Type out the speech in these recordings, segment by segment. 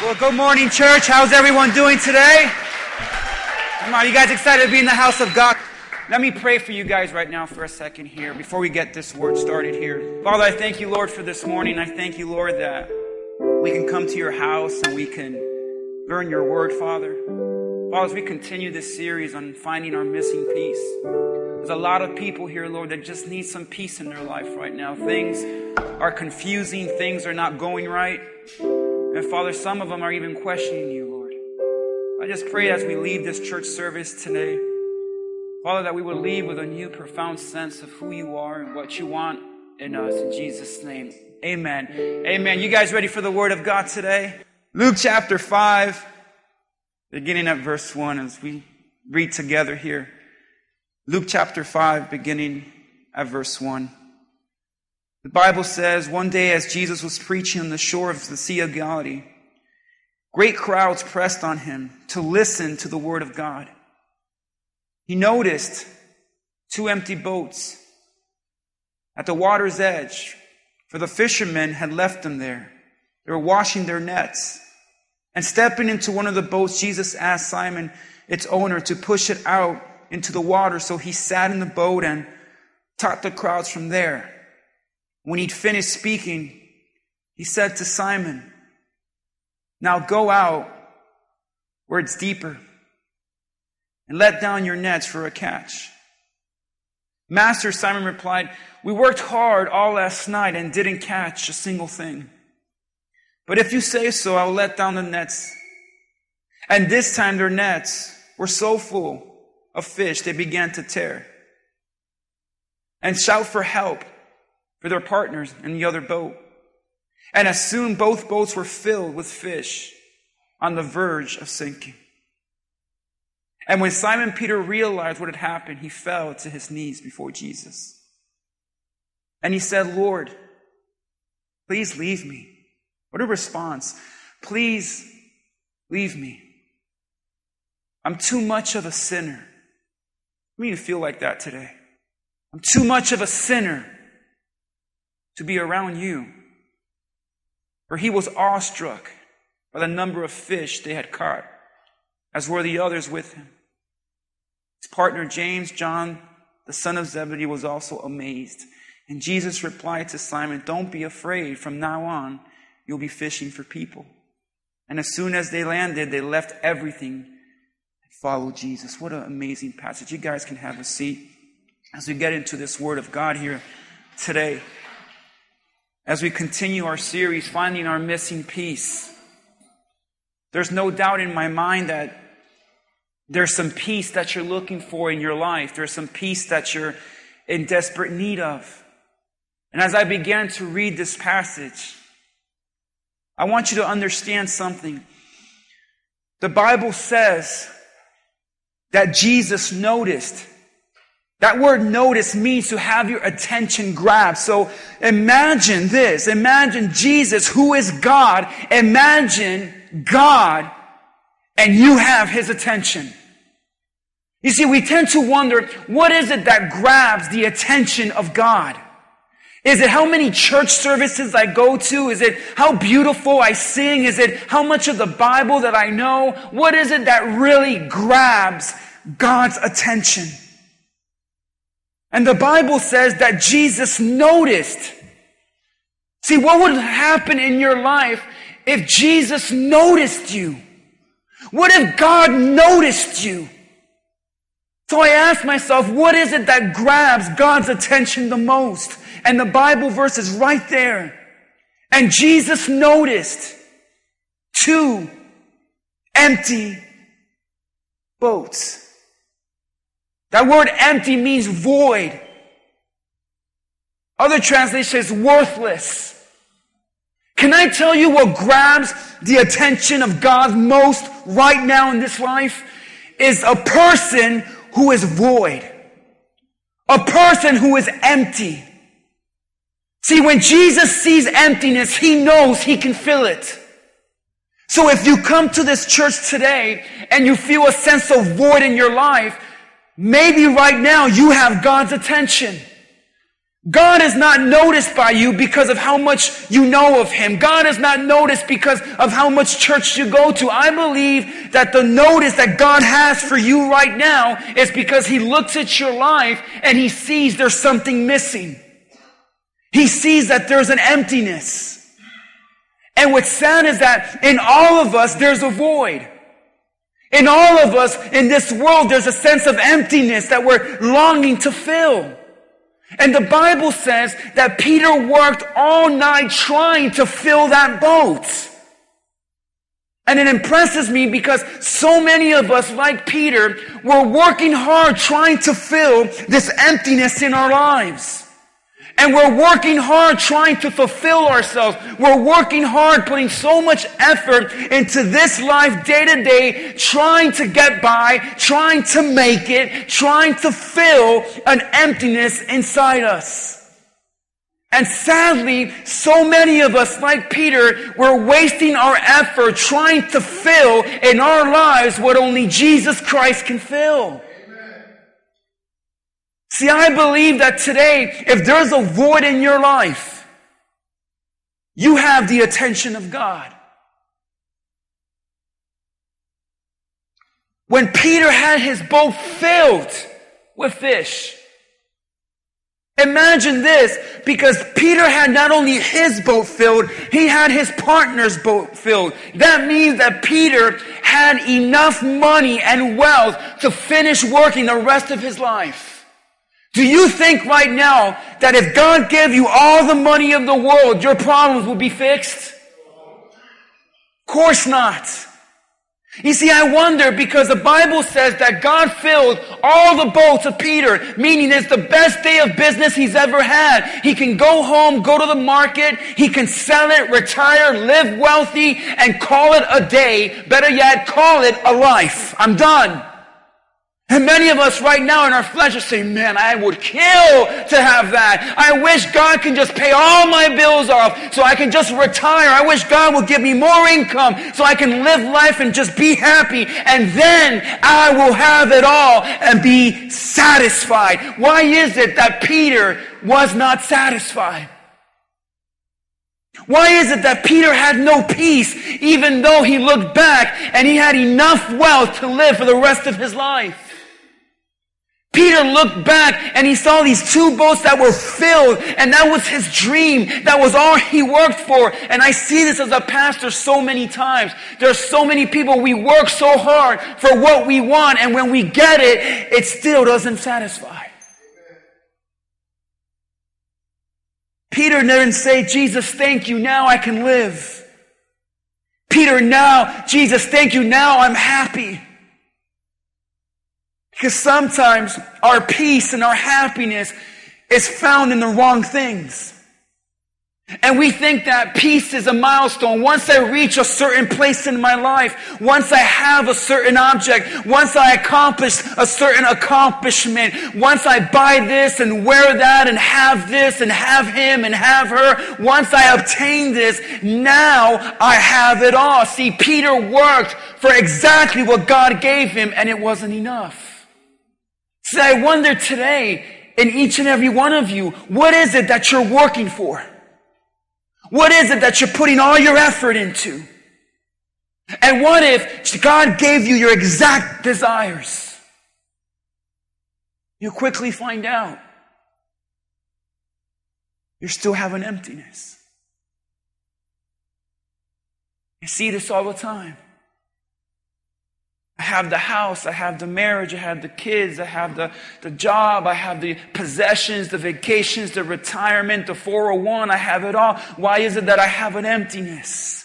Well, good morning, church. How's everyone doing today? Come on, you guys excited to be in the house of God? Let me pray for you guys right now for a second here before we get this word started here. Father, I thank you, Lord, for this morning. I thank you, Lord, that we can come to your house and we can learn your word, Father. Father, as we continue this series on finding our missing piece, there's a lot of people here, Lord, that just need some peace in their life right now. Things are confusing, things are not going right. And Father, some of them are even questioning you, Lord. I just pray as we leave this church service today, Father, that we will leave with a new, profound sense of who you are and what you want in us. In Jesus' name, amen. Amen. You guys ready for the word of God today? Luke chapter 5, beginning at verse 1, as we read together here. Luke chapter 5, beginning at verse 1. The Bible says, one day as Jesus was preaching on the shore of the Sea of Galilee, great crowds pressed on him to listen to the word of God. He noticed two empty boats at the water's edge, for the fishermen had left them there. They were washing their nets. And stepping into one of the boats, Jesus asked Simon, its owner, to push it out into the water. So he sat in the boat and taught the crowds from there. When he'd finished speaking, he said to Simon, Now go out where it's deeper and let down your nets for a catch. Master, Simon replied, We worked hard all last night and didn't catch a single thing. But if you say so, I will let down the nets. And this time their nets were so full of fish they began to tear and shout for help for their partners in the other boat. And as soon both boats were filled with fish on the verge of sinking. And when Simon Peter realized what had happened, he fell to his knees before Jesus. And he said, Lord, please leave me. What a response. Please leave me. I'm too much of a sinner. I mean to feel like that today. I'm too much of a sinner to be around you. For he was awestruck by the number of fish they had caught, as were the others with him. His partner James, John, the son of Zebedee, was also amazed. And Jesus replied to Simon, Don't be afraid. From now on, you'll be fishing for people. And as soon as they landed, they left everything and followed Jesus. What an amazing passage. You guys can have a seat as we get into this word of God here today as we continue our series, Finding Our Missing Piece. There's no doubt in my mind that there's some peace that you're looking for in your life. There's some peace that you're in desperate need of. And as I began to read this passage, I want you to understand something. The Bible says that Jesus noticed that word notice means to have your attention grabbed. So imagine this. Imagine Jesus, who is God. Imagine God and you have his attention. You see, we tend to wonder, what is it that grabs the attention of God? Is it how many church services I go to? Is it how beautiful I sing? Is it how much of the Bible that I know? What is it that really grabs God's attention? And the Bible says that Jesus noticed. See, what would happen in your life if Jesus noticed you? What if God noticed you? So I asked myself, what is it that grabs God's attention the most? And the Bible verse is right there. And Jesus noticed two empty boats. That word empty means void. Other translations, worthless. Can I tell you what grabs the attention of God most right now in this life? Is a person who is void. A person who is empty. See, when Jesus sees emptiness, he knows he can fill it. So if you come to this church today and you feel a sense of void in your life, Maybe right now you have God's attention. God is not noticed by you because of how much you know of Him. God is not noticed because of how much church you go to. I believe that the notice that God has for you right now is because He looks at your life and He sees there's something missing. He sees that there's an emptiness. And what's sad is that in all of us, there's a void. In all of us, in this world, there's a sense of emptiness that we're longing to fill. And the Bible says that Peter worked all night trying to fill that boat. And it impresses me because so many of us, like Peter, were working hard trying to fill this emptiness in our lives. And we're working hard trying to fulfill ourselves. We're working hard, putting so much effort into this life day to day, trying to get by, trying to make it, trying to fill an emptiness inside us. And sadly, so many of us, like Peter, we're wasting our effort trying to fill in our lives what only Jesus Christ can fill. See, I believe that today, if there's a void in your life, you have the attention of God. When Peter had his boat filled with fish, imagine this, because Peter had not only his boat filled, he had his partner's boat filled. That means that Peter had enough money and wealth to finish working the rest of his life. Do you think right now that if God gave you all the money of the world, your problems would be fixed? Of course not. You see, I wonder because the Bible says that God filled all the boats of Peter, meaning it's the best day of business he's ever had. He can go home, go to the market, he can sell it, retire, live wealthy, and call it a day. Better yet, call it a life. I'm done. And many of us right now in our flesh are saying, man, I would kill to have that. I wish God can just pay all my bills off so I can just retire. I wish God would give me more income so I can live life and just be happy. And then I will have it all and be satisfied. Why is it that Peter was not satisfied? Why is it that Peter had no peace even though he looked back and he had enough wealth to live for the rest of his life? Peter looked back and he saw these two boats that were filled and that was his dream. That was all he worked for. And I see this as a pastor so many times. There's so many people, we work so hard for what we want and when we get it, it still doesn't satisfy. Peter didn't say, Jesus, thank you. Now I can live. Peter, now, Jesus, thank you. Now I'm happy. Because sometimes our peace and our happiness is found in the wrong things. And we think that peace is a milestone. Once I reach a certain place in my life, once I have a certain object, once I accomplish a certain accomplishment, once I buy this and wear that and have this and have him and have her, once I obtain this, now I have it all. See, Peter worked for exactly what God gave him and it wasn't enough. I wonder today, in each and every one of you, what is it that you're working for? What is it that you're putting all your effort into? And what if God gave you your exact desires? You quickly find out you still have an emptiness. You see this all the time. I have the house, I have the marriage, I have the kids, I have the, the job, I have the possessions, the vacations, the retirement, the 401, I have it all. Why is it that I have an emptiness?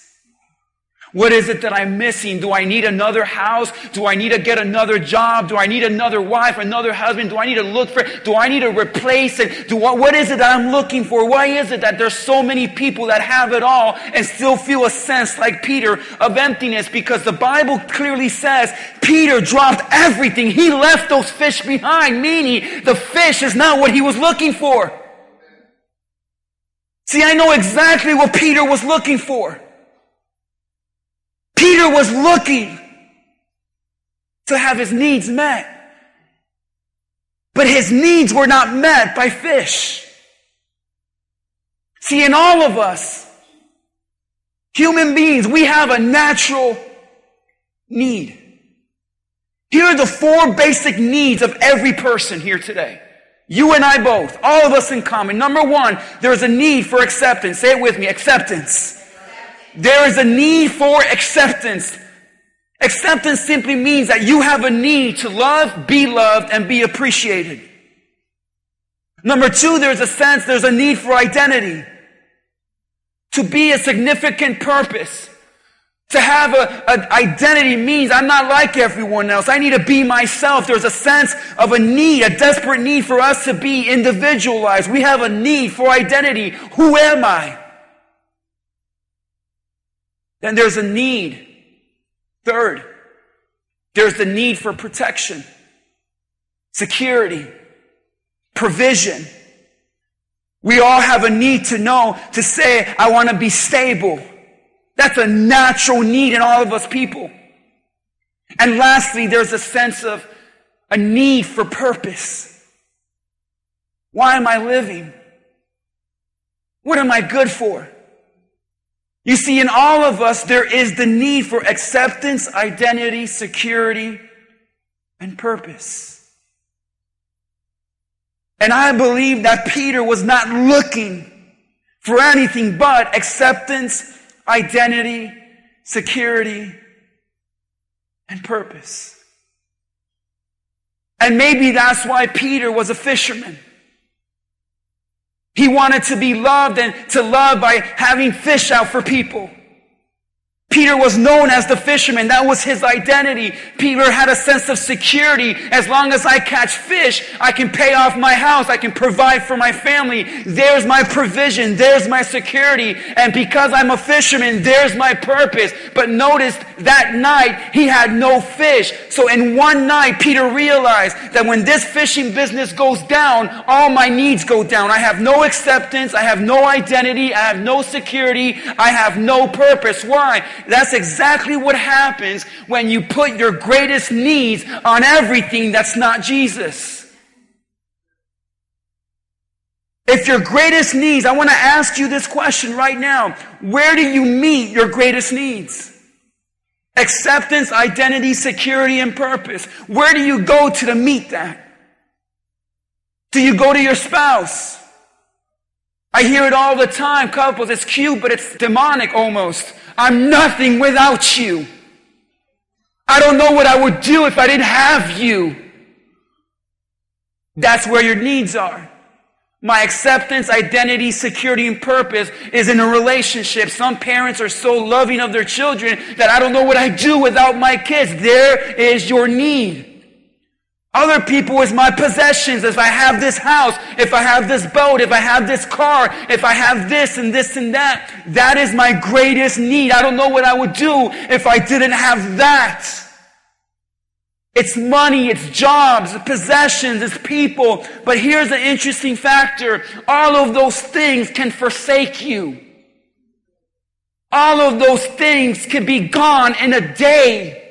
What is it that I'm missing? Do I need another house? Do I need to get another job? Do I need another wife, another husband? Do I need to look for, do I need to replace it? Do what, what is it that I'm looking for? Why is it that there's so many people that have it all and still feel a sense like Peter of emptiness? Because the Bible clearly says Peter dropped everything. He left those fish behind, meaning the fish is not what he was looking for. See, I know exactly what Peter was looking for. Peter was looking to have his needs met. But his needs were not met by fish. See, in all of us, human beings, we have a natural need. Here are the four basic needs of every person here today. You and I both, all of us in common. Number one, there's a need for acceptance. Say it with me, acceptance. There is a need for acceptance. Acceptance simply means that you have a need to love, be loved, and be appreciated. Number two, there's a sense, there's a need for identity. To be a significant purpose. To have an identity means I'm not like everyone else. I need to be myself. There's a sense of a need, a desperate need for us to be individualized. We have a need for identity. Who am I? Then there's a need. Third, there's the need for protection, security, provision. We all have a need to know, to say, I want to be stable. That's a natural need in all of us people. And lastly, there's a sense of a need for purpose. Why am I living? What am I good for? You see, in all of us, there is the need for acceptance, identity, security, and purpose. And I believe that Peter was not looking for anything but acceptance, identity, security, and purpose. And maybe that's why Peter was a fisherman. He wanted to be loved and to love by having fish out for people. Peter was known as the fisherman. That was his identity. Peter had a sense of security. As long as I catch fish, I can pay off my house. I can provide for my family. There's my provision. There's my security. And because I'm a fisherman, there's my purpose. But notice that night, he had no fish. So in one night, Peter realized that when this fishing business goes down, all my needs go down. I have no acceptance. I have no identity. I have no security. I have no purpose. Why? That's exactly what happens when you put your greatest needs on everything that's not Jesus. If your greatest needs, I want to ask you this question right now. Where do you meet your greatest needs? Acceptance, identity, security, and purpose. Where do you go to, to meet that? Do you go to your spouse? I hear it all the time, couples. It's cute, but it's demonic almost. I'm nothing without you. I don't know what I would do if I didn't have you. That's where your needs are. My acceptance, identity, security, and purpose is in a relationship. Some parents are so loving of their children that I don't know what I do without my kids. There is your need. Other people is my possessions. If I have this house, if I have this boat, if I have this car, if I have this and this and that, that is my greatest need. I don't know what I would do if I didn't have that. It's money, it's jobs, it's possessions, it's people. But here's the interesting factor. All of those things can forsake you. All of those things can be gone in a day.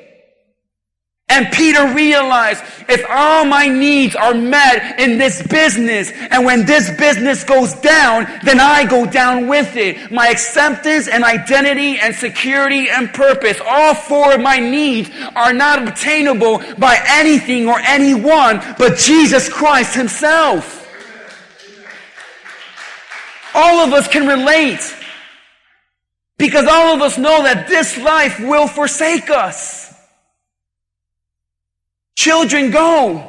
And Peter realized if all my needs are met in this business, and when this business goes down, then I go down with it. My acceptance and identity and security and purpose, all four of my needs are not obtainable by anything or anyone but Jesus Christ Himself. All of us can relate. Because all of us know that this life will forsake us. Children go.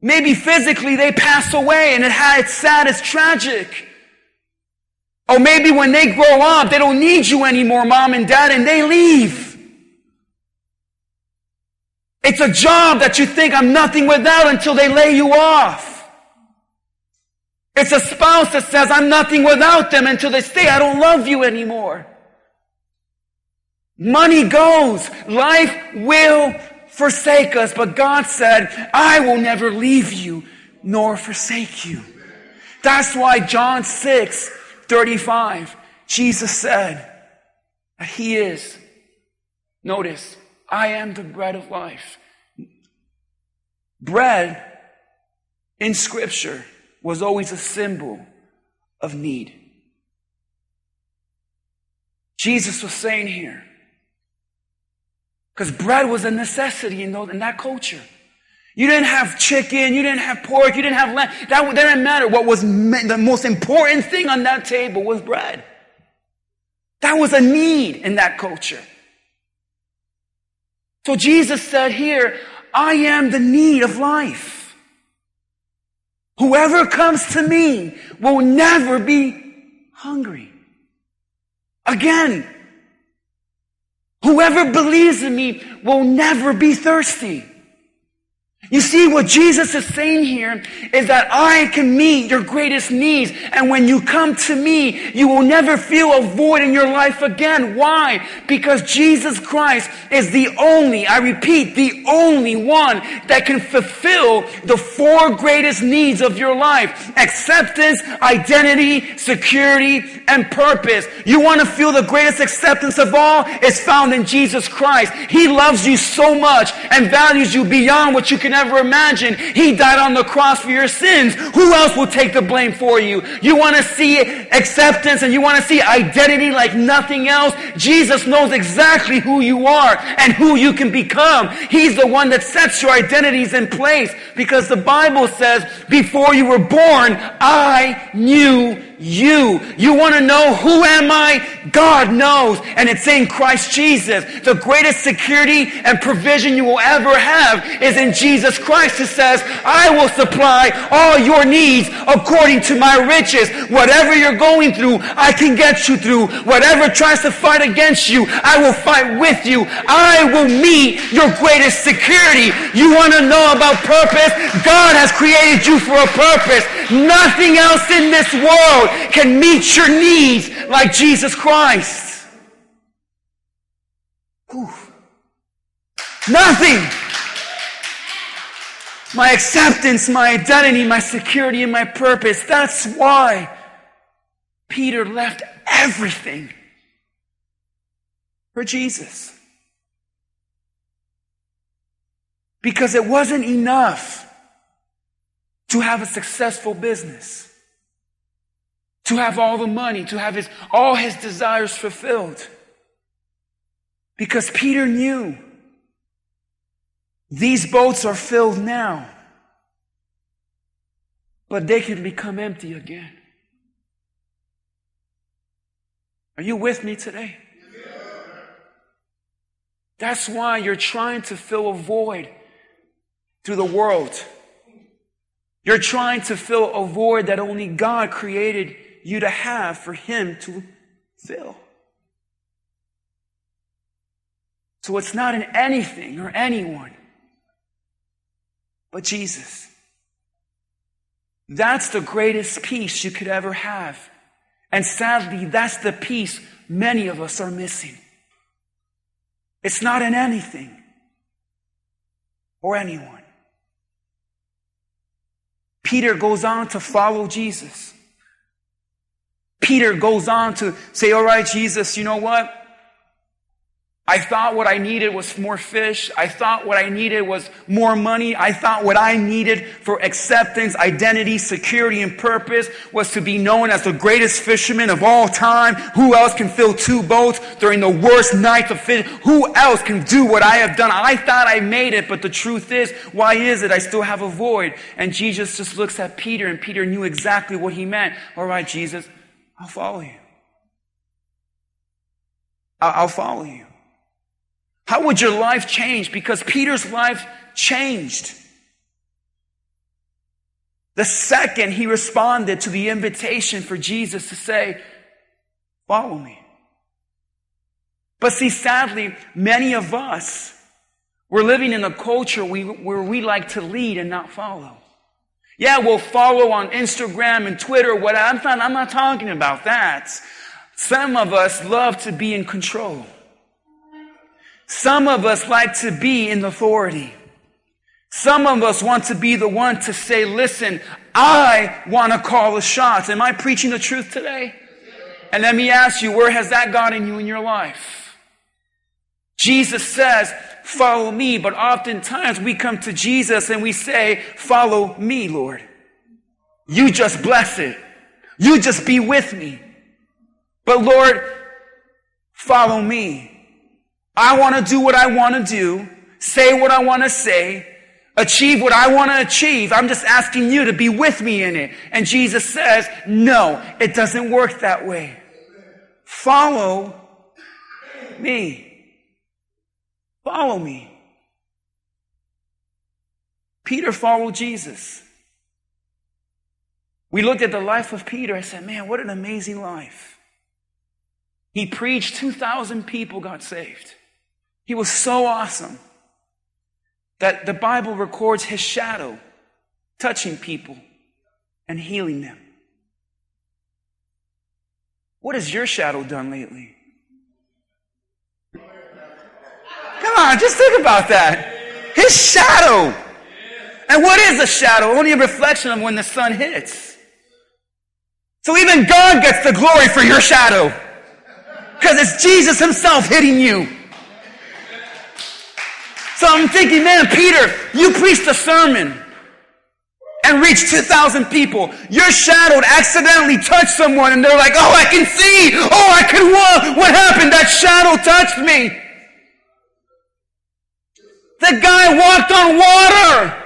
Maybe physically they pass away and it it's sad, it's tragic. Or maybe when they grow up, they don't need you anymore, mom and dad, and they leave. It's a job that you think I'm nothing without until they lay you off. It's a spouse that says I'm nothing without them until they say I don't love you anymore. Money goes. Life will forsake us, but God said, I will never leave you nor forsake you. That's why John 6, 35, Jesus said that He is, notice, I am the bread of life. Bread in Scripture was always a symbol of need. Jesus was saying here, because bread was a necessity in, those, in that culture. You didn't have chicken, you didn't have pork, you didn't have lamb. That, that didn't matter. What was the most important thing on that table was bread. That was a need in that culture. So Jesus said here, I am the need of life. Whoever comes to me will never be hungry. Again, whoever believes in me will never be thirsty. You see, what Jesus is saying here is that I can meet your greatest needs. And when you come to me, you will never feel a void in your life again. Why? Because Jesus Christ is the only, I repeat, the only one that can fulfill the four greatest needs of your life. Acceptance, identity, security, and purpose. You want to feel the greatest acceptance of all? It's found in Jesus Christ. He loves you so much and values you beyond what you can ever imagine. He died on the cross for your sins. Who else will take the blame for you? You want to see acceptance and you want to see identity like nothing else? Jesus knows exactly who you are and who you can become. He's the one that sets your identities in place because the Bible says, before you were born, I knew you. You want to know who am I? God knows. And it's in Christ Jesus. The greatest security and provision you will ever have is in Jesus Christ who says, I will supply all your needs according to my riches. Whatever you're going through, I can get you through. Whatever tries to fight against you, I will fight with you. I will meet your greatest security. You want to know about purpose? God has created you for a purpose. Nothing else in this world can meet your needs like Jesus Christ. Nothing. My acceptance, my identity, my security, and my purpose. That's why Peter left everything for Jesus. Because it wasn't enough to have a successful business to have all the money, to have his, all his desires fulfilled. Because Peter knew these boats are filled now, but they can become empty again. Are you with me today? That's why you're trying to fill a void through the world. You're trying to fill a void that only God created you to have for Him to fill. So it's not in anything or anyone but Jesus. That's the greatest peace you could ever have. And sadly, that's the peace many of us are missing. It's not in anything or anyone. Peter goes on to follow Jesus. Peter goes on to say, all right, Jesus, you know what? I thought what I needed was more fish. I thought what I needed was more money. I thought what I needed for acceptance, identity, security, and purpose was to be known as the greatest fisherman of all time. Who else can fill two boats during the worst nights of fishing? Who else can do what I have done? I thought I made it, but the truth is, why is it I still have a void? And Jesus just looks at Peter, and Peter knew exactly what he meant. All right, Jesus, I'll follow you. I'll follow you. How would your life change? Because Peter's life changed. The second he responded to the invitation for Jesus to say, Follow me. But see, sadly, many of us, we're living in a culture where we like to lead and not follow. Yeah, we'll follow on Instagram and Twitter, what I'm not, I'm not talking about that. Some of us love to be in control. Some of us like to be in authority. Some of us want to be the one to say, listen, I want to call the shots. Am I preaching the truth today? And let me ask you, where has that gotten you in your life? Jesus says, follow me. But oftentimes we come to Jesus and we say, follow me, Lord. You just bless it. You just be with me. But Lord, follow me. I want to do what I want to do, say what I want to say, achieve what I want to achieve. I'm just asking you to be with me in it. And Jesus says, no, it doesn't work that way. Follow me. Follow me. Peter followed Jesus. We looked at the life of Peter. I said, man, what an amazing life. He preached, 2,000 people got saved. He was so awesome that the Bible records his shadow touching people and healing them. What has your shadow done lately? On, just think about that. His shadow. And what is a shadow? Only a reflection of when the sun hits. So even God gets the glory for your shadow. Because it's Jesus himself hitting you. So I'm thinking, man, Peter, you preached a sermon and reached 2,000 people. Your shadow accidentally touched someone and they're like, oh, I can see. Oh, I can walk. What happened? That shadow touched me. The guy walked on water.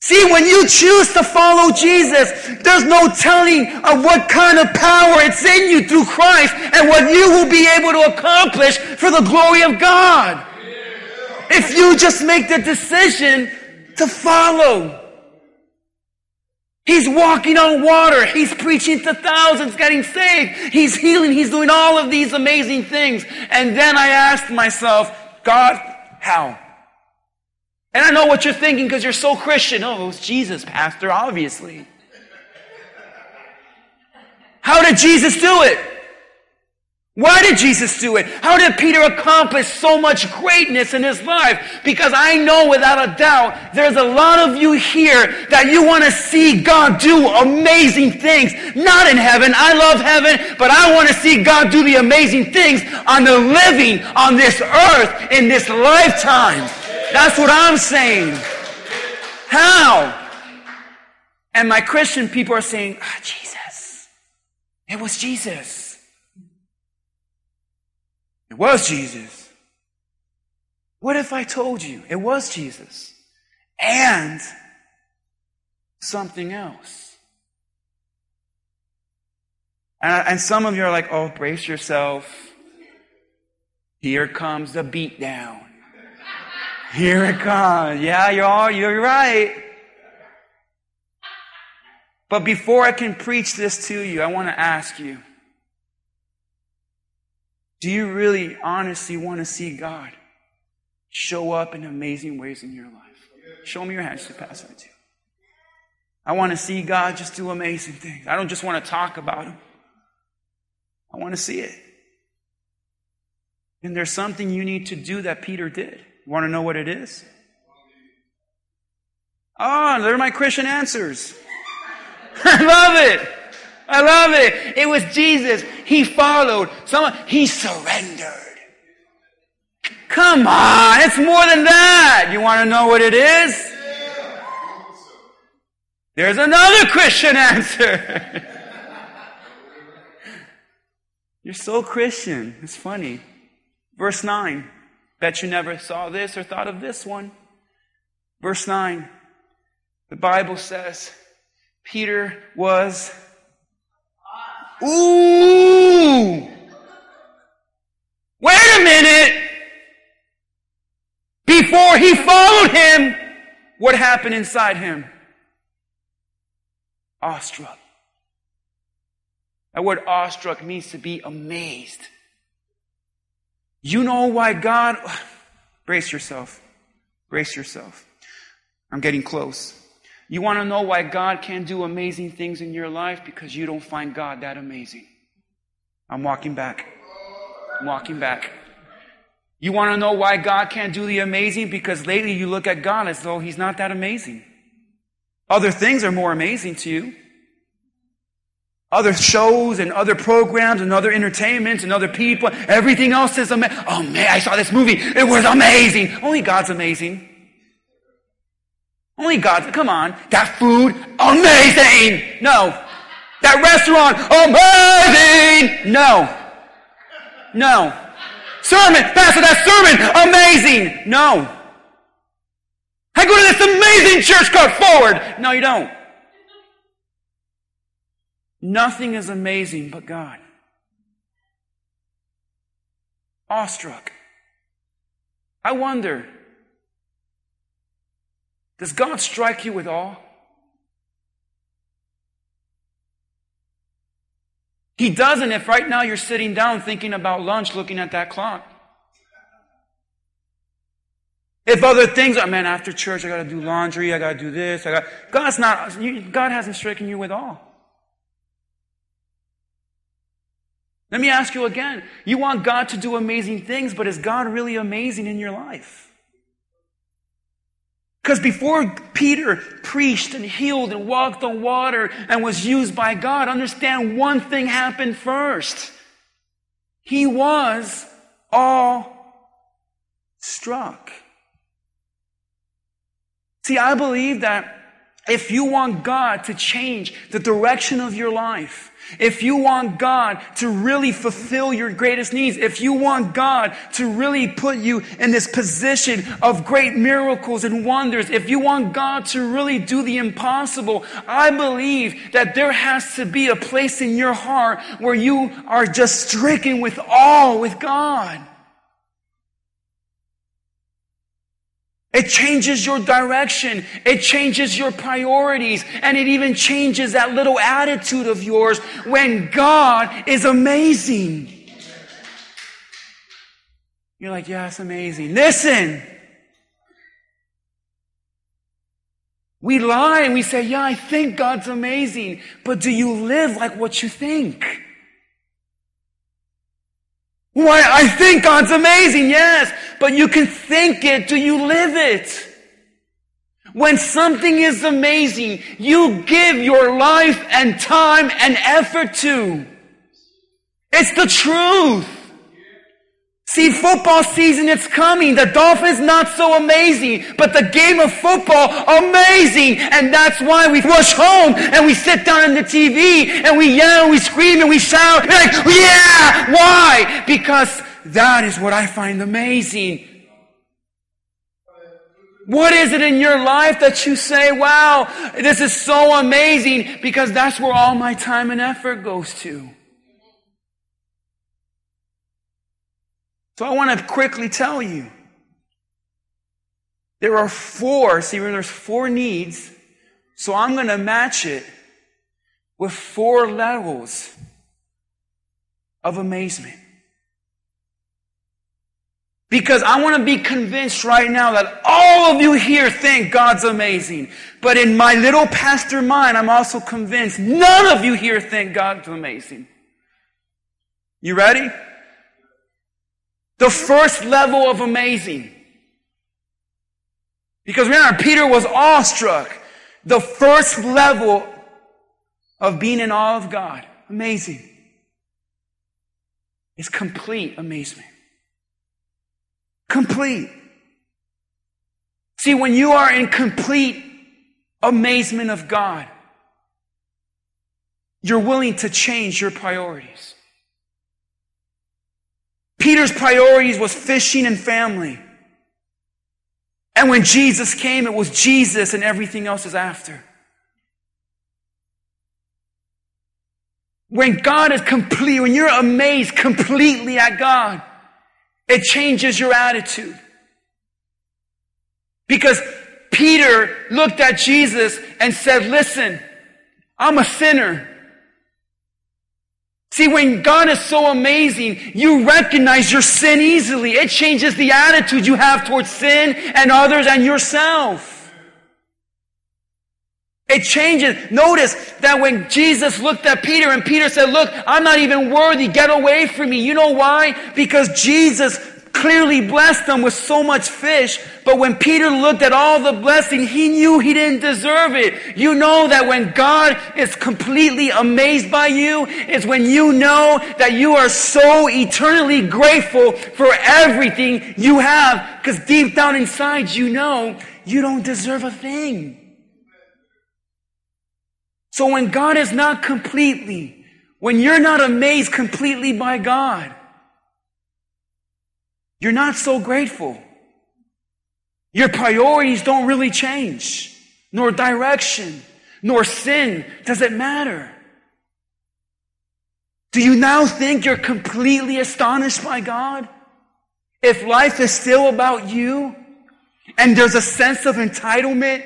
See, when you choose to follow Jesus, there's no telling of what kind of power it's in you through Christ and what you will be able to accomplish for the glory of God. If you just make the decision to follow. He's walking on water. He's preaching to thousands, getting saved. He's healing. He's doing all of these amazing things. And then I asked myself, God, how? And I know what you're thinking because you're so Christian. Oh, it was Jesus, Pastor, obviously. How did Jesus do it? Why did Jesus do it? How did Peter accomplish so much greatness in his life? Because I know without a doubt there's a lot of you here that you want to see God do amazing things. Not in heaven. I love heaven, but I want to see God do the amazing things on the living on this earth in this lifetime. That's what I'm saying. How? And my Christian people are saying, oh, Jesus. It was Jesus. It was Jesus. What if I told you it was Jesus and something else? And, and some of you are like, oh, brace yourself. Here comes the beatdown. Here it comes. Yeah, you are. You're right. But before I can preach this to you, I want to ask you do you really honestly want to see God show up in amazing ways in your life? Show me your hands to pass it to. I want to see God just do amazing things. I don't just want to talk about Him. I want to see it. And there's something you need to do that Peter did. You want to know what it is? Ah, oh, they're my Christian answers. I love it. I love it. It was Jesus. He followed. Someone, he surrendered. Come on, it's more than that. You want to know what it is? There's another Christian answer. You're so Christian. It's funny. Verse 9. Bet you never saw this or thought of this one. Verse 9, the Bible says Peter was. Ooh! Wait a minute! Before he followed him, what happened inside him? Awestruck. That word awestruck means to be amazed. You know why God, brace yourself, brace yourself. I'm getting close. You want to know why God can't do amazing things in your life? Because you don't find God that amazing. I'm walking back. I'm walking back. You want to know why God can't do the amazing? Because lately you look at God as though He's not that amazing. Other things are more amazing to you other shows and other programs and other entertainments and other people. Everything else is amazing. Oh man, I saw this movie. It was amazing. Only God's amazing. Only God, come on. That food, amazing! No. That restaurant, amazing! No. No. Sermon, Pastor, that sermon, amazing! No. I go to this amazing church called Forward. No, you don't. Nothing is amazing but God. Awestruck. I wonder, does God strike you with awe? He doesn't if right now you're sitting down thinking about lunch looking at that clock. If other things, oh man, after church I gotta do laundry, I gotta do this, I got, God's not, God hasn't stricken you with awe. Let me ask you again. You want God to do amazing things, but is God really amazing in your life? Because before Peter preached and healed and walked on water and was used by God, understand one thing happened first. He was all struck. See, I believe that if you want God to change the direction of your life, if you want God to really fulfill your greatest needs, if you want God to really put you in this position of great miracles and wonders, if you want God to really do the impossible, I believe that there has to be a place in your heart where you are just stricken with awe with God. It changes your direction. It changes your priorities. And it even changes that little attitude of yours when God is amazing. You're like, yeah, it's amazing. Listen. We lie and we say, yeah, I think God's amazing. But do you live like what you think? Why, I think God's amazing, yes, but you can think it, do you live it? When something is amazing, you give your life and time and effort to. It's the truth. See, football season, it's coming. The Dolphins not so amazing, but the game of football, amazing. And that's why we rush home and we sit down on the TV and we yell, we scream and we shout. Like, yeah! Why? Because that is what I find amazing. What is it in your life that you say, wow, this is so amazing because that's where all my time and effort goes to? So I want to quickly tell you there are four, see, there's four needs, so I'm going to match it with four levels of amazement. Because I want to be convinced right now that all of you here think God's amazing. But in my little pastor mind, I'm also convinced none of you here think God's amazing. You ready? The first level of amazing. Because remember, Peter was awestruck. The first level of being in awe of God, amazing, is complete amazement. Complete. See, when you are in complete amazement of God, you're willing to change your priorities. Peter's priorities was fishing and family. And when Jesus came, it was Jesus and everything else is after. When God is complete, when you're amazed completely at God, it changes your attitude. Because Peter looked at Jesus and said, listen, I'm a sinner. See, when God is so amazing, you recognize your sin easily. It changes the attitude you have towards sin and others and yourself. It changes. Notice that when Jesus looked at Peter and Peter said, look, I'm not even worthy. Get away from me. You know why? Because Jesus clearly blessed them with so much fish, but when Peter looked at all the blessing, he knew he didn't deserve it. You know that when God is completely amazed by you, is when you know that you are so eternally grateful for everything you have, because deep down inside you know you don't deserve a thing. So when God is not completely, when you're not amazed completely by God, you're not so grateful. Your priorities don't really change, nor direction, nor sin. Does it matter? Do you now think you're completely astonished by God? If life is still about you and there's a sense of entitlement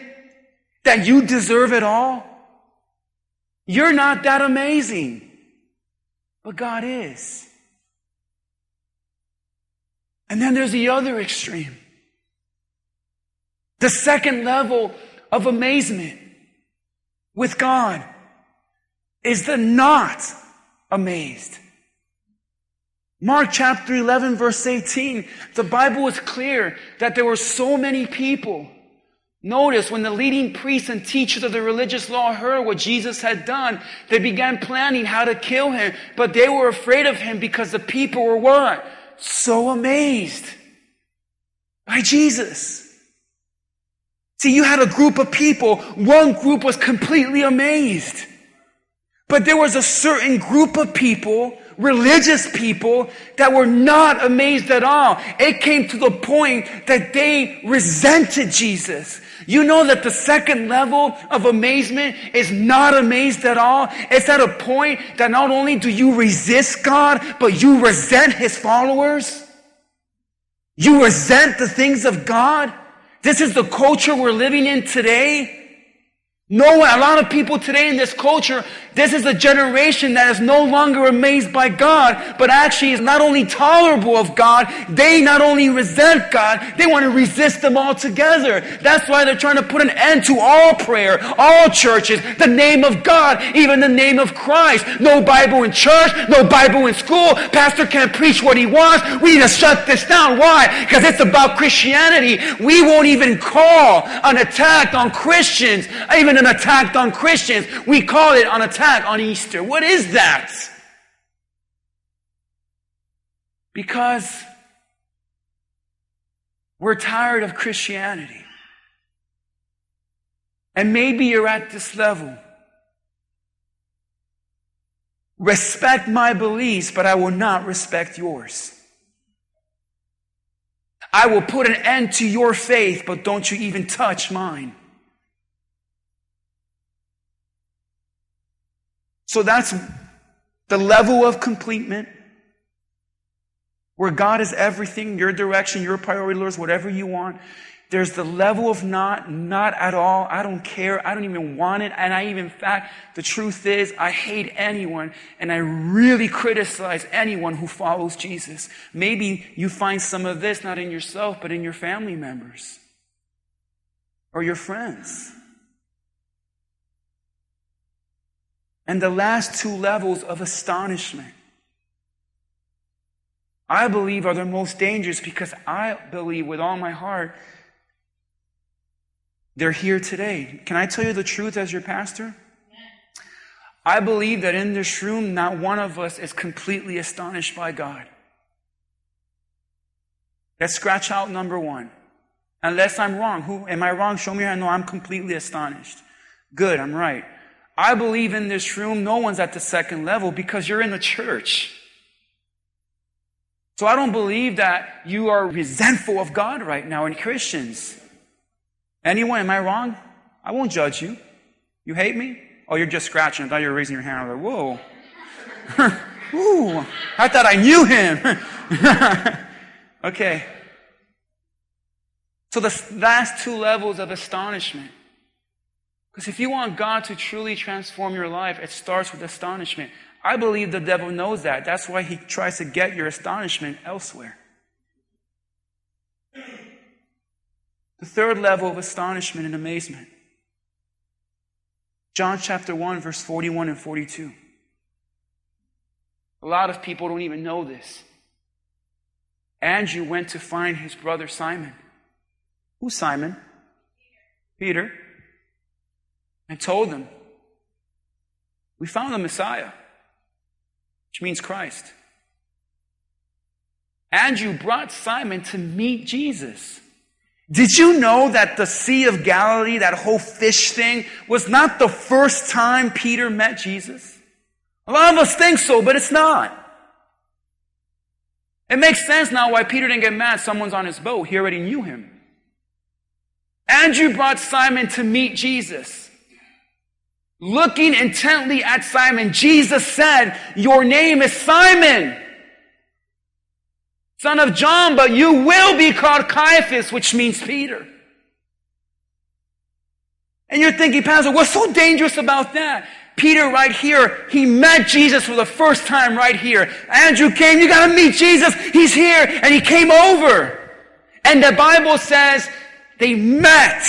that you deserve it all, you're not that amazing. But God is. And then there's the other extreme. The second level of amazement with God is the not amazed. Mark chapter 11 verse 18, the Bible is clear that there were so many people. Notice when the leading priests and teachers of the religious law heard what Jesus had done, they began planning how to kill him, but they were afraid of him because the people were what? So amazed by Jesus. See, you had a group of people. One group was completely amazed. But there was a certain group of people, religious people, that were not amazed at all. It came to the point that they resented Jesus. You know that the second level of amazement is not amazed at all. It's at a point that not only do you resist God, but you resent His followers. You resent the things of God. This is the culture we're living in today. No, a lot of people today in this culture, this is a generation that is no longer amazed by God, but actually is not only tolerable of God, they not only resent God, they want to resist Him altogether. That's why they're trying to put an end to all prayer, all churches, the name of God, even the name of Christ. No Bible in church, no Bible in school. Pastor can't preach what he wants. We need to shut this down. Why? Because it's about Christianity. We won't even call an attack on Christians, even an attack on Christians. We call it an attack on Easter. What is that? Because we're tired of Christianity. And maybe you're at this level. Respect my beliefs, but I will not respect yours. I will put an end to your faith, but don't you even touch mine. So that's the level of completement where God is everything, your direction, your priority, Lord, whatever you want. There's the level of not, not at all. I don't care. I don't even want it. And I even, in fact, the truth is, I hate anyone and I really criticize anyone who follows Jesus. Maybe you find some of this not in yourself, but in your family members or your friends. And the last two levels of astonishment, I believe are the most dangerous because I believe with all my heart they're here today. Can I tell you the truth as your pastor? I believe that in this room, not one of us is completely astonished by God. Let's scratch out number one. Unless I'm wrong. Who am I wrong? Show me your hand. No, I'm completely astonished. Good, I'm right. I believe in this room, no one's at the second level because you're in the church. So I don't believe that you are resentful of God right now and Christians. Anyone, am I wrong? I won't judge you. You hate me? Oh, you're just scratching. I thought you were raising your hand. I was like, whoa. Ooh, I thought I knew him. okay. So the last two levels of astonishment because if you want God to truly transform your life, it starts with astonishment. I believe the devil knows that. That's why he tries to get your astonishment elsewhere. The third level of astonishment and amazement. John chapter 1, verse 41 and 42. A lot of people don't even know this. Andrew went to find his brother Simon. Who's Simon? Peter and told them, We found the Messiah, which means Christ. Andrew brought Simon to meet Jesus. Did you know that the Sea of Galilee, that whole fish thing, was not the first time Peter met Jesus? A lot of us think so, but it's not. It makes sense now why Peter didn't get mad. Someone's on his boat. He already knew him. Andrew brought Simon to meet Jesus. Looking intently at Simon, Jesus said, Your name is Simon son of John, but you will be called Cephas, which means Peter. And you're thinking, Pastor, what's so dangerous about that? Peter right here, he met Jesus for the first time right here. Andrew came, you gotta meet Jesus. He's here. And he came over. And the Bible says they met.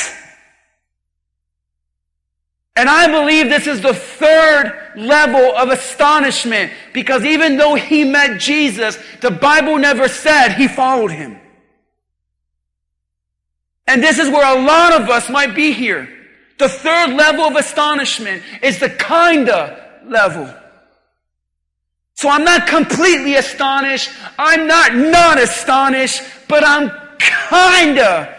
And I believe this is the third level of astonishment because even though he met Jesus, the Bible never said he followed him. And this is where a lot of us might be here. The third level of astonishment is the kinda level. So I'm not completely astonished. I'm not not astonished, but I'm kinda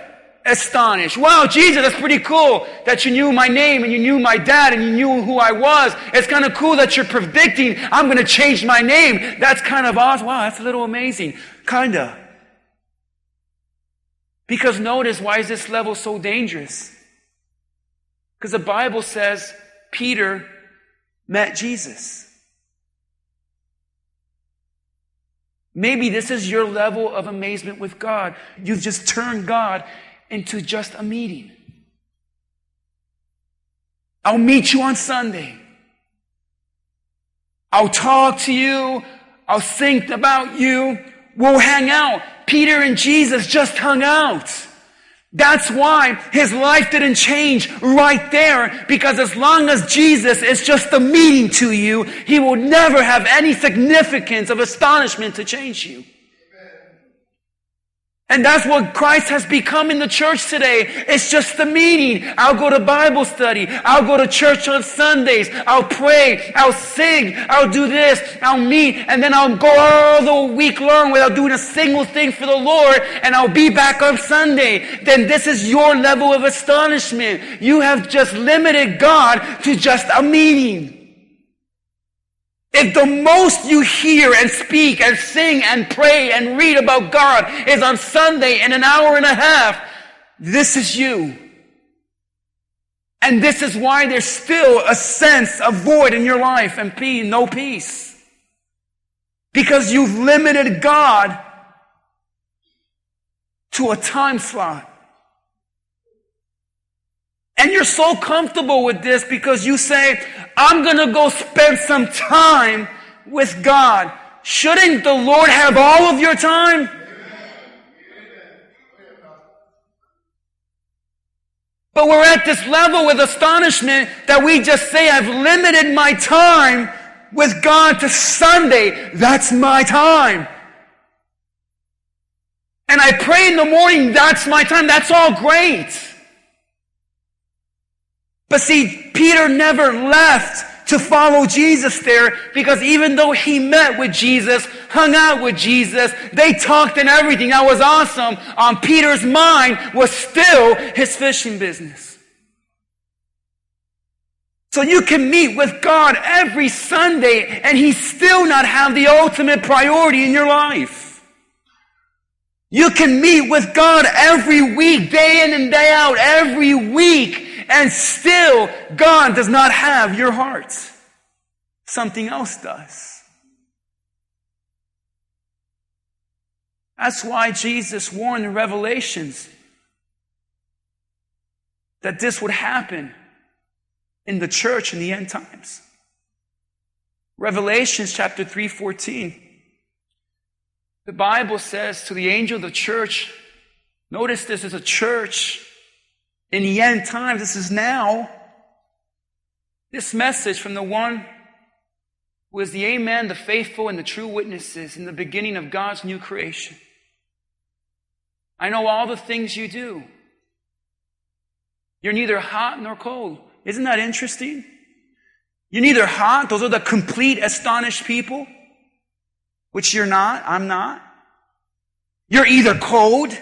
astonished. Wow, Jesus, that's pretty cool that you knew my name and you knew my dad and you knew who I was. It's kind of cool that you're predicting I'm going to change my name. That's kind of awesome. Wow, that's a little amazing. Kinda. Because notice, why is this level so dangerous? Because the Bible says Peter met Jesus. Maybe this is your level of amazement with God. You've just turned God into just a meeting. I'll meet you on Sunday. I'll talk to you. I'll think about you. We'll hang out. Peter and Jesus just hung out. That's why his life didn't change right there because as long as Jesus is just a meeting to you, he will never have any significance of astonishment to change you. And that's what Christ has become in the church today. It's just a meeting. I'll go to Bible study. I'll go to church on Sundays. I'll pray. I'll sing. I'll do this. I'll meet. And then I'll go all the week long without doing a single thing for the Lord. And I'll be back on Sunday. Then this is your level of astonishment. You have just limited God to just a meeting. If the most you hear and speak and sing and pray and read about God is on Sunday in an hour and a half, this is you. And this is why there's still a sense of void in your life and peace, no peace. Because you've limited God to a time slot. And you're so comfortable with this because you say, I'm gonna go spend some time with God. Shouldn't the Lord have all of your time? But we're at this level with astonishment that we just say, I've limited my time with God to Sunday. That's my time. And I pray in the morning, that's my time. That's all great. But see, Peter never left to follow Jesus there because even though he met with Jesus, hung out with Jesus, they talked and everything, that was awesome. On Peter's mind was still his fishing business. So you can meet with God every Sunday and he still not have the ultimate priority in your life. You can meet with God every week, day in and day out, every week, and still God does not have your heart. Something else does. That's why Jesus warned in Revelations that this would happen in the church in the end times. Revelations chapter 3:14. The Bible says to the angel of the church, notice this is a church in the end times, this is now. This message from the one who is the Amen, the faithful, and the true witnesses in the beginning of God's new creation. I know all the things you do. You're neither hot nor cold. Isn't that interesting? You're neither hot, those are the complete astonished people, which you're not, I'm not. You're either cold,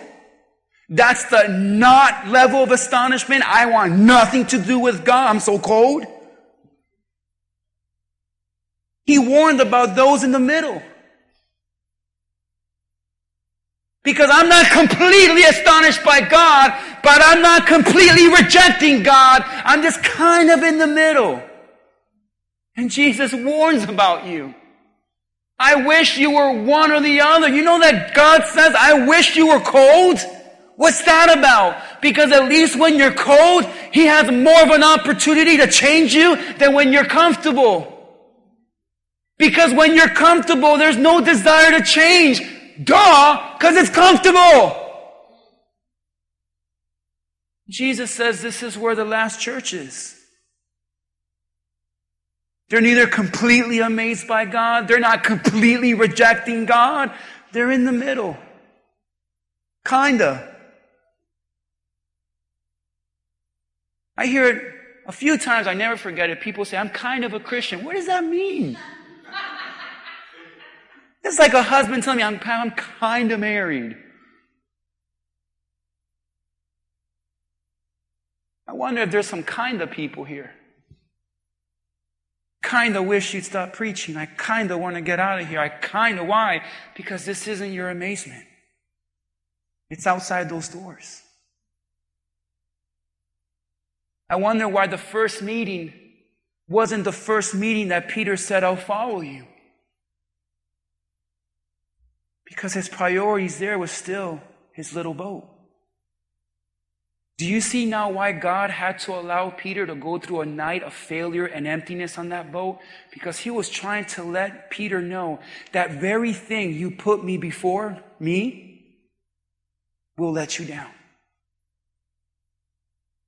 That's the not level of astonishment. I want nothing to do with God. I'm so cold. He warned about those in the middle. Because I'm not completely astonished by God, but I'm not completely rejecting God. I'm just kind of in the middle. And Jesus warns about you. I wish you were one or the other. You know that God says, I wish you were cold? What's that about? Because at least when you're cold, He has more of an opportunity to change you than when you're comfortable. Because when you're comfortable, there's no desire to change. Duh, because it's comfortable. Jesus says this is where the last church is. They're neither completely amazed by God, they're not completely rejecting God, they're in the middle. Kinda. I hear it a few times, I never forget it. People say, I'm kind of a Christian. What does that mean? It's like a husband telling me, I'm, I'm kind of married. I wonder if there's some kind of people here. Kind of wish you'd stop preaching. I kind of want to get out of here. I kind of, why? Because this isn't your amazement. It's outside those doors. I wonder why the first meeting wasn't the first meeting that Peter said, I'll follow you. Because his priorities there was still his little boat. Do you see now why God had to allow Peter to go through a night of failure and emptiness on that boat? Because he was trying to let Peter know that very thing you put me before, me, will let you down.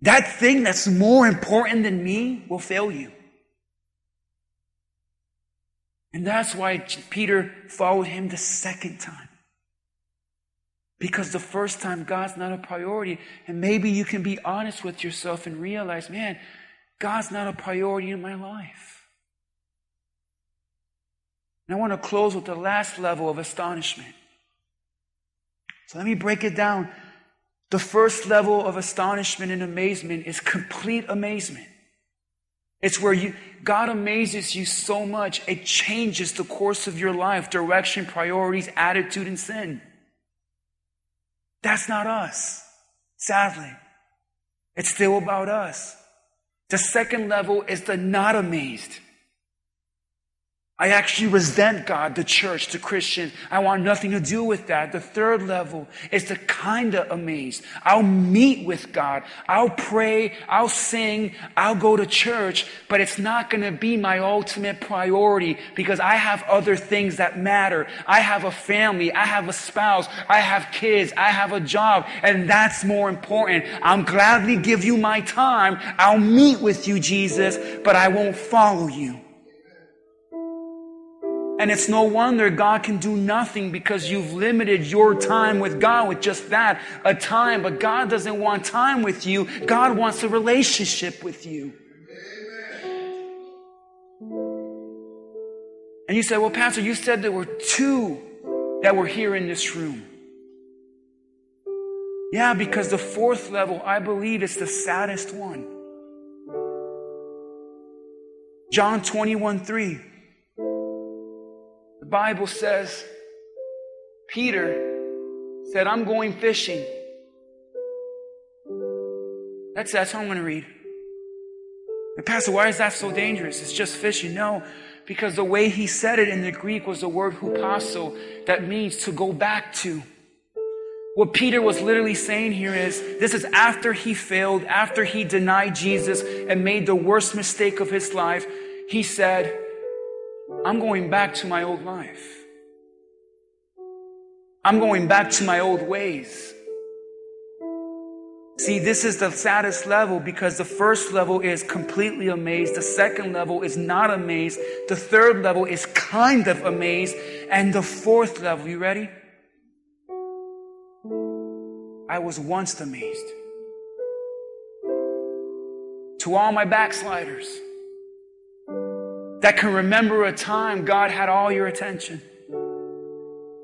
That thing that's more important than me will fail you. And that's why Peter followed him the second time. Because the first time God's not a priority. And maybe you can be honest with yourself and realize, man, God's not a priority in my life. And I want to close with the last level of astonishment. So let me break it down. The first level of astonishment and amazement is complete amazement. It's where you, God amazes you so much, it changes the course of your life, direction, priorities, attitude, and sin. That's not us, sadly. It's still about us. The second level is the not amazed. I actually resent God, the church, the Christian. I want nothing to do with that. The third level is the kind of amazed. I'll meet with God. I'll pray. I'll sing. I'll go to church, but it's not going to be my ultimate priority because I have other things that matter. I have a family. I have a spouse. I have kids. I have a job, and that's more important. I'll gladly give you my time. I'll meet with you, Jesus, but I won't follow you. And it's no wonder God can do nothing because you've limited your time with God with just that, a time. But God doesn't want time with you. God wants a relationship with you. And you said, well, Pastor, you said there were two that were here in this room. Yeah, because the fourth level, I believe, is the saddest one. John 21 3. The Bible says, Peter said, I'm going fishing. That's, that's how I'm going to read. And Pastor, why is that so dangerous? It's just fishing. No, because the way he said it in the Greek was the word hupaso, that means to go back to. What Peter was literally saying here is this is after he failed, after he denied Jesus and made the worst mistake of his life. He said, I'm going back to my old life. I'm going back to my old ways. See, this is the saddest level because the first level is completely amazed. The second level is not amazed. The third level is kind of amazed. And the fourth level, you ready? I was once amazed. To all my backsliders, that can remember a time God had all your attention.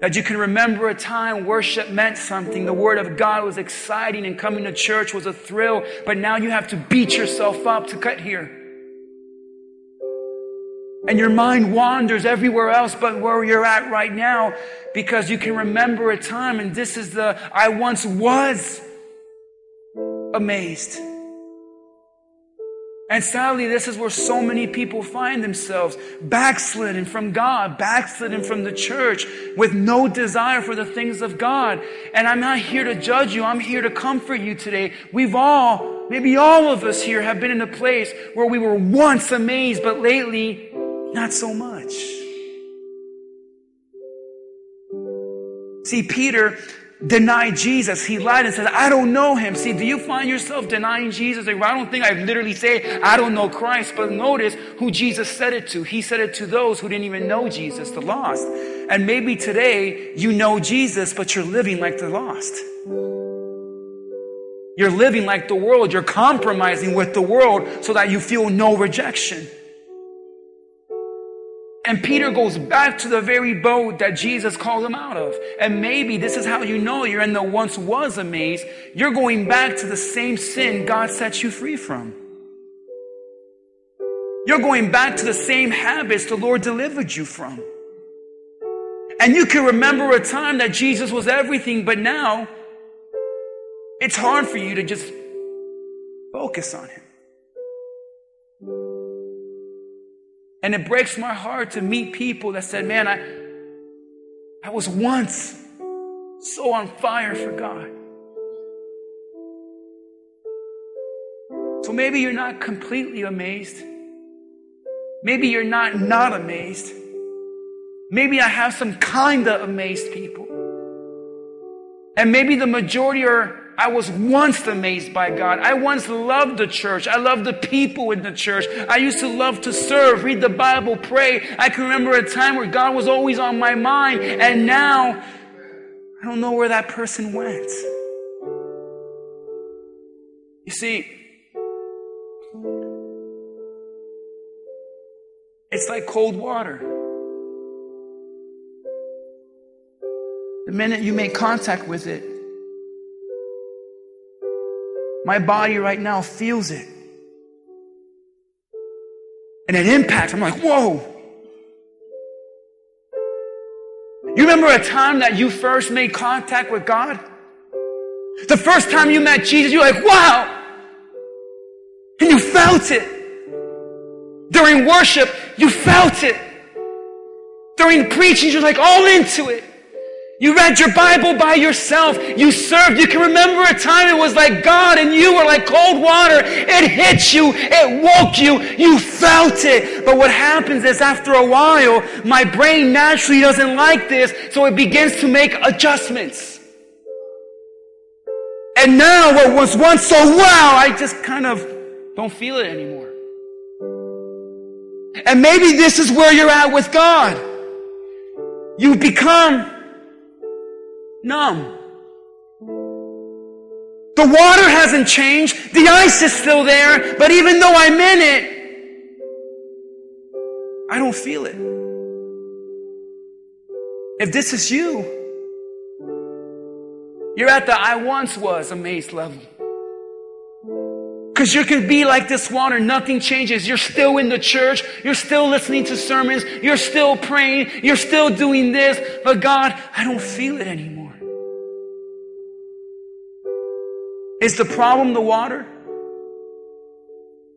That you can remember a time worship meant something. The Word of God was exciting and coming to church was a thrill, but now you have to beat yourself up to get here. And your mind wanders everywhere else but where you're at right now because you can remember a time and this is the I once was amazed. And sadly, this is where so many people find themselves backslidden from God, backslidden from the church with no desire for the things of God. And I'm not here to judge you. I'm here to comfort you today. We've all, maybe all of us here have been in a place where we were once amazed, but lately, not so much. See, Peter denied Jesus. He lied and said, I don't know him. See, do you find yourself denying Jesus? I don't think I literally say, I don't know Christ, but notice who Jesus said it to. He said it to those who didn't even know Jesus, the lost. And maybe today you know Jesus, but you're living like the lost. You're living like the world. You're compromising with the world so that you feel no rejection. And Peter goes back to the very boat that Jesus called him out of. And maybe this is how you know you're in the once was amaze. You're going back to the same sin God set you free from. You're going back to the same habits the Lord delivered you from. And you can remember a time that Jesus was everything, but now it's hard for you to just focus on Him. And it breaks my heart to meet people that said, Man, I, I was once so on fire for God. So maybe you're not completely amazed. Maybe you're not not amazed. Maybe I have some kind of amazed people. And maybe the majority are I was once amazed by God. I once loved the church. I loved the people in the church. I used to love to serve, read the Bible, pray. I can remember a time where God was always on my mind. And now, I don't know where that person went. You see, it's like cold water. The minute you make contact with it, my body right now feels it. And it impacts. I'm like, whoa. You remember a time that you first made contact with God? The first time you met Jesus, you're like, wow. And you felt it. During worship, you felt it. During preaching, you're like all into it. You read your Bible by yourself. You served. You can remember a time it was like God and you were like cold water. It hit you. It woke you. You felt it. But what happens is after a while, my brain naturally doesn't like this, so it begins to make adjustments. And now what was once so wow, I just kind of don't feel it anymore. And maybe this is where you're at with God. You become numb. The water hasn't changed. The ice is still there. But even though I'm in it, I don't feel it. If this is you, you're at the I once was amazed level. Because you can be like this water, nothing changes. You're still in the church, you're still listening to sermons, you're still praying, you're still doing this, but God, I don't feel it anymore. Is the problem the water?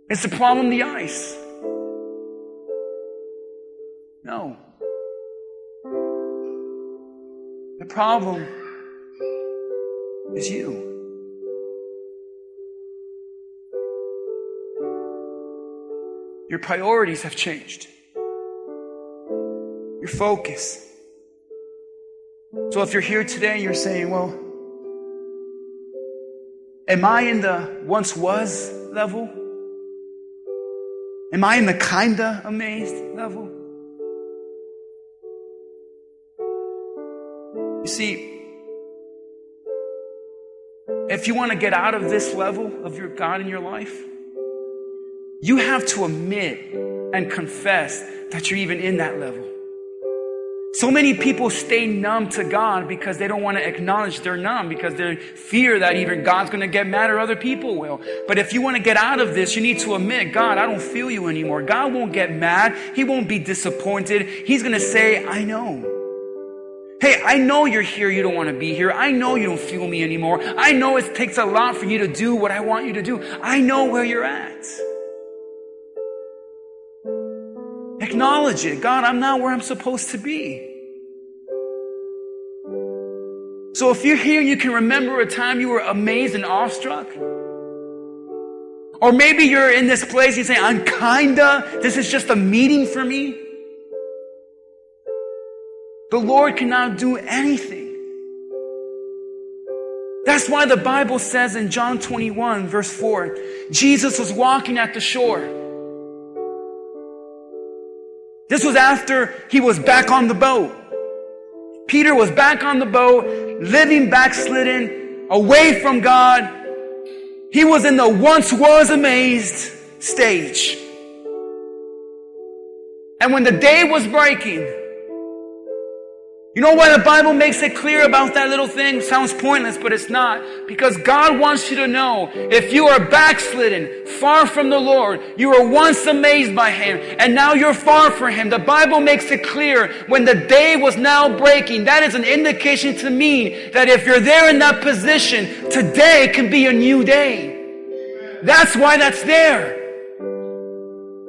Is the problem the ice? No. The problem is you. Your priorities have changed. Your focus. So if you're here today and you're saying, well, Am I in the once was level? Am I in the kinda amazed level? You see, if you want to get out of this level of your God in your life, you have to admit and confess that you're even in that level. So many people stay numb to God because they don't want to acknowledge they're numb because they fear that either God's going to get mad or other people will. But if you want to get out of this, you need to admit, God, I don't feel you anymore. God won't get mad. He won't be disappointed. He's going to say, I know. Hey, I know you're here. You don't want to be here. I know you don't feel me anymore. I know it takes a lot for you to do what I want you to do. I know where you're at. Acknowledge it. God, I'm not where I'm supposed to be. So if you're here you can remember a time you were amazed and awestruck, or maybe you're in this place you say, I'm kinda, this is just a meeting for me. The Lord cannot do anything. That's why the Bible says in John 21, verse 4, Jesus was walking at the shore. This was after he was back on the boat. Peter was back on the boat, living backslidden, away from God. He was in the once was amazed stage. And when the day was breaking, you know why the Bible makes it clear about that little thing? Sounds pointless, but it's not. Because God wants you to know if you are backslidden, far from the Lord, you were once amazed by Him, and now you're far from Him. The Bible makes it clear when the day was now breaking, that is an indication to me that if you're there in that position, today can be a new day. That's why that's there.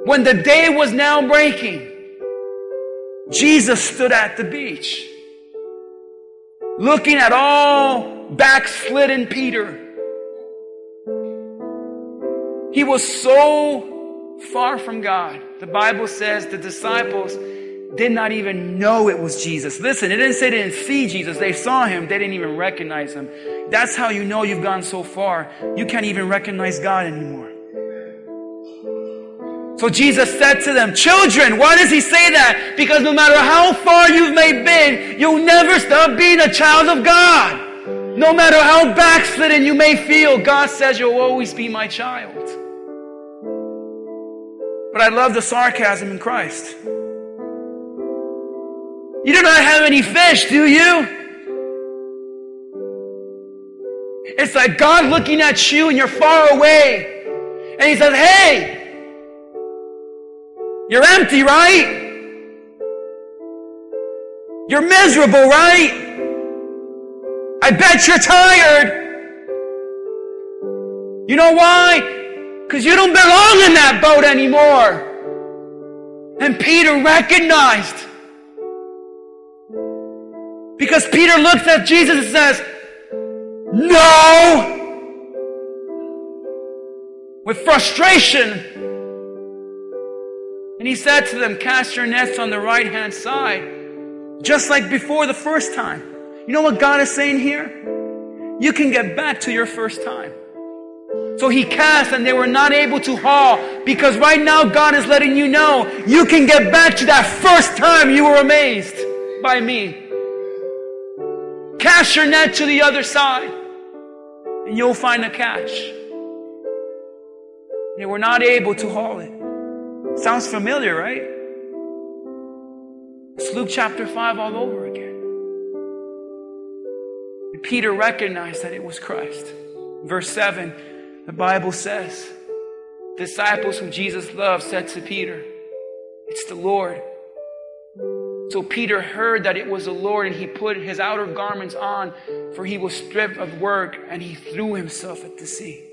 When the day was now breaking, Jesus stood at the beach looking at all backslidden Peter. He was so far from God. The Bible says the disciples did not even know it was Jesus. Listen, it didn't say they didn't see Jesus. They saw him. They didn't even recognize him. That's how you know you've gone so far. You can't even recognize God anymore. So Jesus said to them, Children, why does he say that? Because no matter how far you may been, you'll never stop being a child of God. No matter how backslidden you may feel, God says you'll always be my child. But I love the sarcasm in Christ. You do not have any fish, do you? It's like God looking at you and you're far away. And He says, Hey, you're empty, right? You're miserable, right? I bet you're tired. You know why? Because you don't belong in that boat anymore. And Peter recognized. Because Peter looks at Jesus and says, No! With frustration, and he said to them, Cast your nets on the right hand side, just like before the first time. You know what God is saying here? You can get back to your first time. So he cast and they were not able to haul because right now God is letting you know you can get back to that first time you were amazed by me. Cast your net to the other side and you'll find a catch. They were not able to haul it. Sounds familiar, right? It's Luke chapter 5 all over again. Peter recognized that it was Christ. Verse 7, the Bible says, disciples whom Jesus loved said to Peter, It's the Lord. So Peter heard that it was the Lord, and he put his outer garments on, for he was stripped of work, and he threw himself at the sea.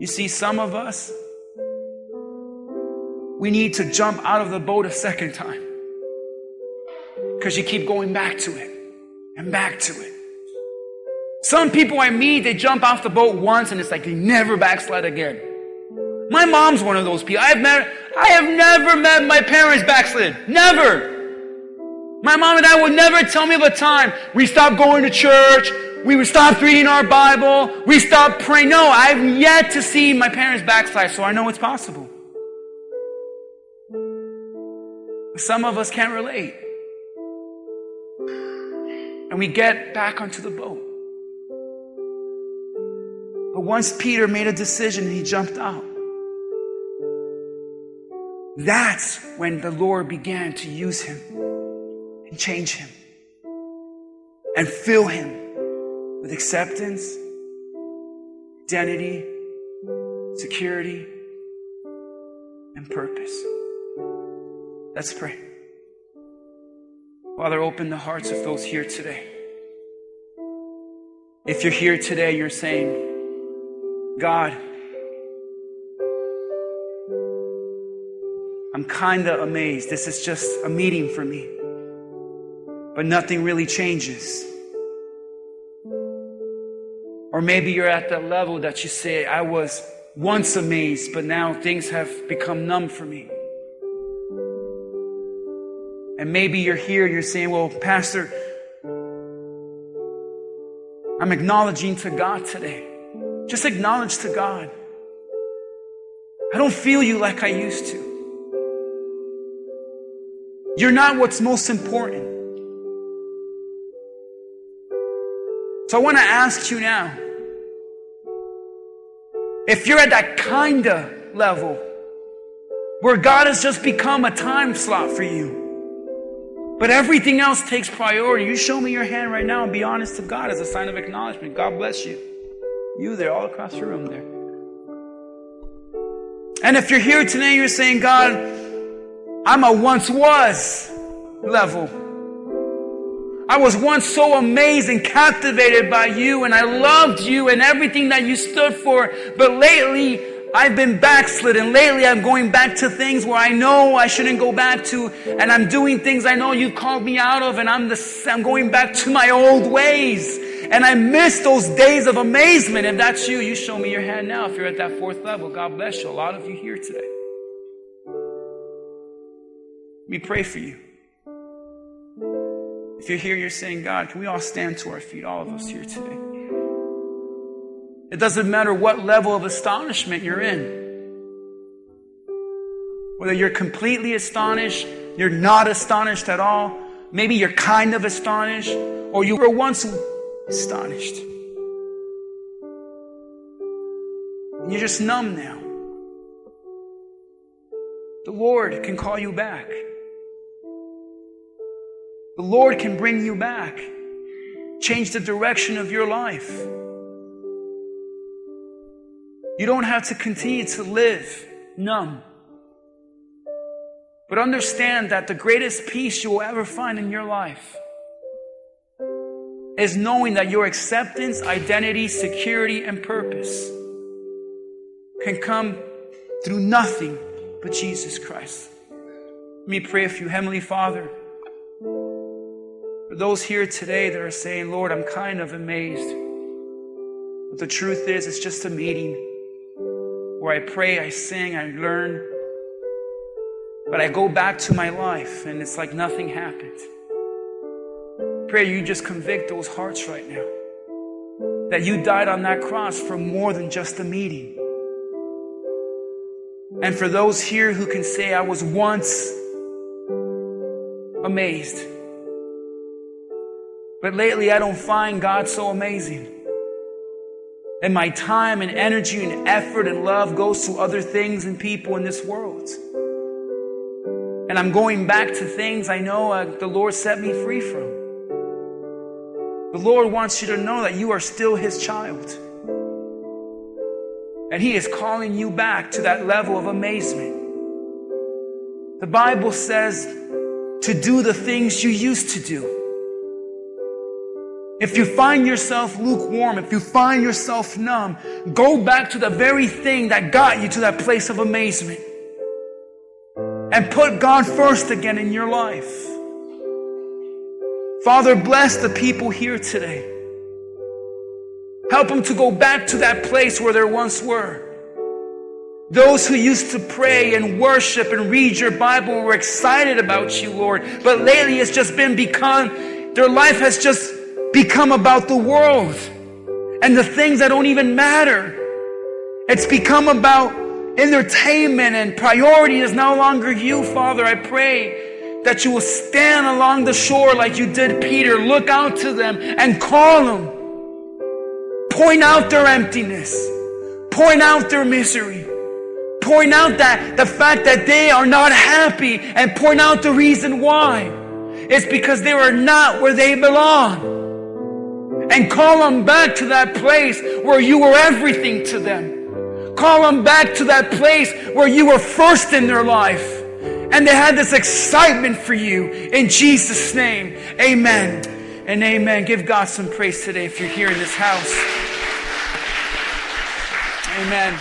You see, some of us, we need to jump out of the boat a second time. Because you keep going back to it and back to it. Some people I meet, they jump off the boat once and it's like they never backslide again. My mom's one of those people. I've met, I have never met my parents backslid. Never. My mom and I would never tell me of a time we stopped going to church, we stopped reading our Bible, we stopped praying. No, I've yet to see my parents backslide, so I know it's possible. Some of us can't relate. And we get back onto the boat. But once Peter made a decision he jumped out, That's when the Lord began to use him and change him and fill him with acceptance, identity, security, and purpose. Let's pray. Father, open the hearts of those here today. If you're here today, you're saying, God, I'm kind of amazed. This is just a meeting for me. But nothing really changes. Or maybe you're at that level that you say, I was once amazed, but now things have become numb for me. And maybe you're here, you're saying, Well, Pastor, I'm acknowledging to God today. Just acknowledge to God. I don't feel you like I used to. You're not what's most important. So I want to ask you now if you're at that kind of level where God has just become a time slot for you, but everything else takes priority, you show me your hand right now and be honest to God as a sign of acknowledgement. God bless you. You there, all across the room there. And if you're here today, you're saying, God, I'm a once was level. I was once so amazed and captivated by you and I loved you and everything that you stood for. But lately, I've been backslid and lately I'm going back to things where I know I shouldn't go back to and I'm doing things I know you called me out of and I'm the, I'm going back to my old ways. And I miss those days of amazement. If that's you, you show me your hand now if you're at that fourth level. God bless you. A lot of you here today. Me pray for you. If you're here, you're saying, God, can we all stand to our feet, all of us here today? It doesn't matter what level of astonishment you're in. Whether you're completely astonished, you're not astonished at all, maybe you're kind of astonished, or you were once astonished. And you're just numb now. The Lord can call you back. The Lord can bring you back, change the direction of your life. You don't have to continue to live numb. But understand that the greatest peace you will ever find in your life is knowing that your acceptance, identity, security, and purpose can come through nothing but Jesus Christ. Let me pray for you, Heavenly Father. For those here today that are saying, Lord, I'm kind of amazed. But the truth is, it's just a meeting where I pray, I sing, I learn. But I go back to my life and it's like nothing happened. Pray you just convict those hearts right now. That you died on that cross for more than just a meeting. And for those here who can say, I was once amazed. But lately, I don't find God so amazing. And my time and energy and effort and love goes to other things and people in this world. And I'm going back to things I know uh, the Lord set me free from. The Lord wants you to know that you are still His child. And He is calling you back to that level of amazement. The Bible says to do the things you used to do. If you find yourself lukewarm, if you find yourself numb, go back to the very thing that got you to that place of amazement. And put God first again in your life. Father, bless the people here today. Help them to go back to that place where they once were. Those who used to pray and worship and read your Bible were excited about you, Lord. But lately it's just been become, their life has just become about the world and the things that don't even matter. It's become about entertainment and priority is no longer you, Father. I pray that you will stand along the shore like you did Peter, look out to them and call them. Point out their emptiness. Point out their misery. point out that the fact that they are not happy and point out the reason why. It's because they are not where they belong. And call them back to that place where you were everything to them. Call them back to that place where you were first in their life. And they had this excitement for you. In Jesus' name, amen and amen. Give God some praise today if you're here in this house. Amen.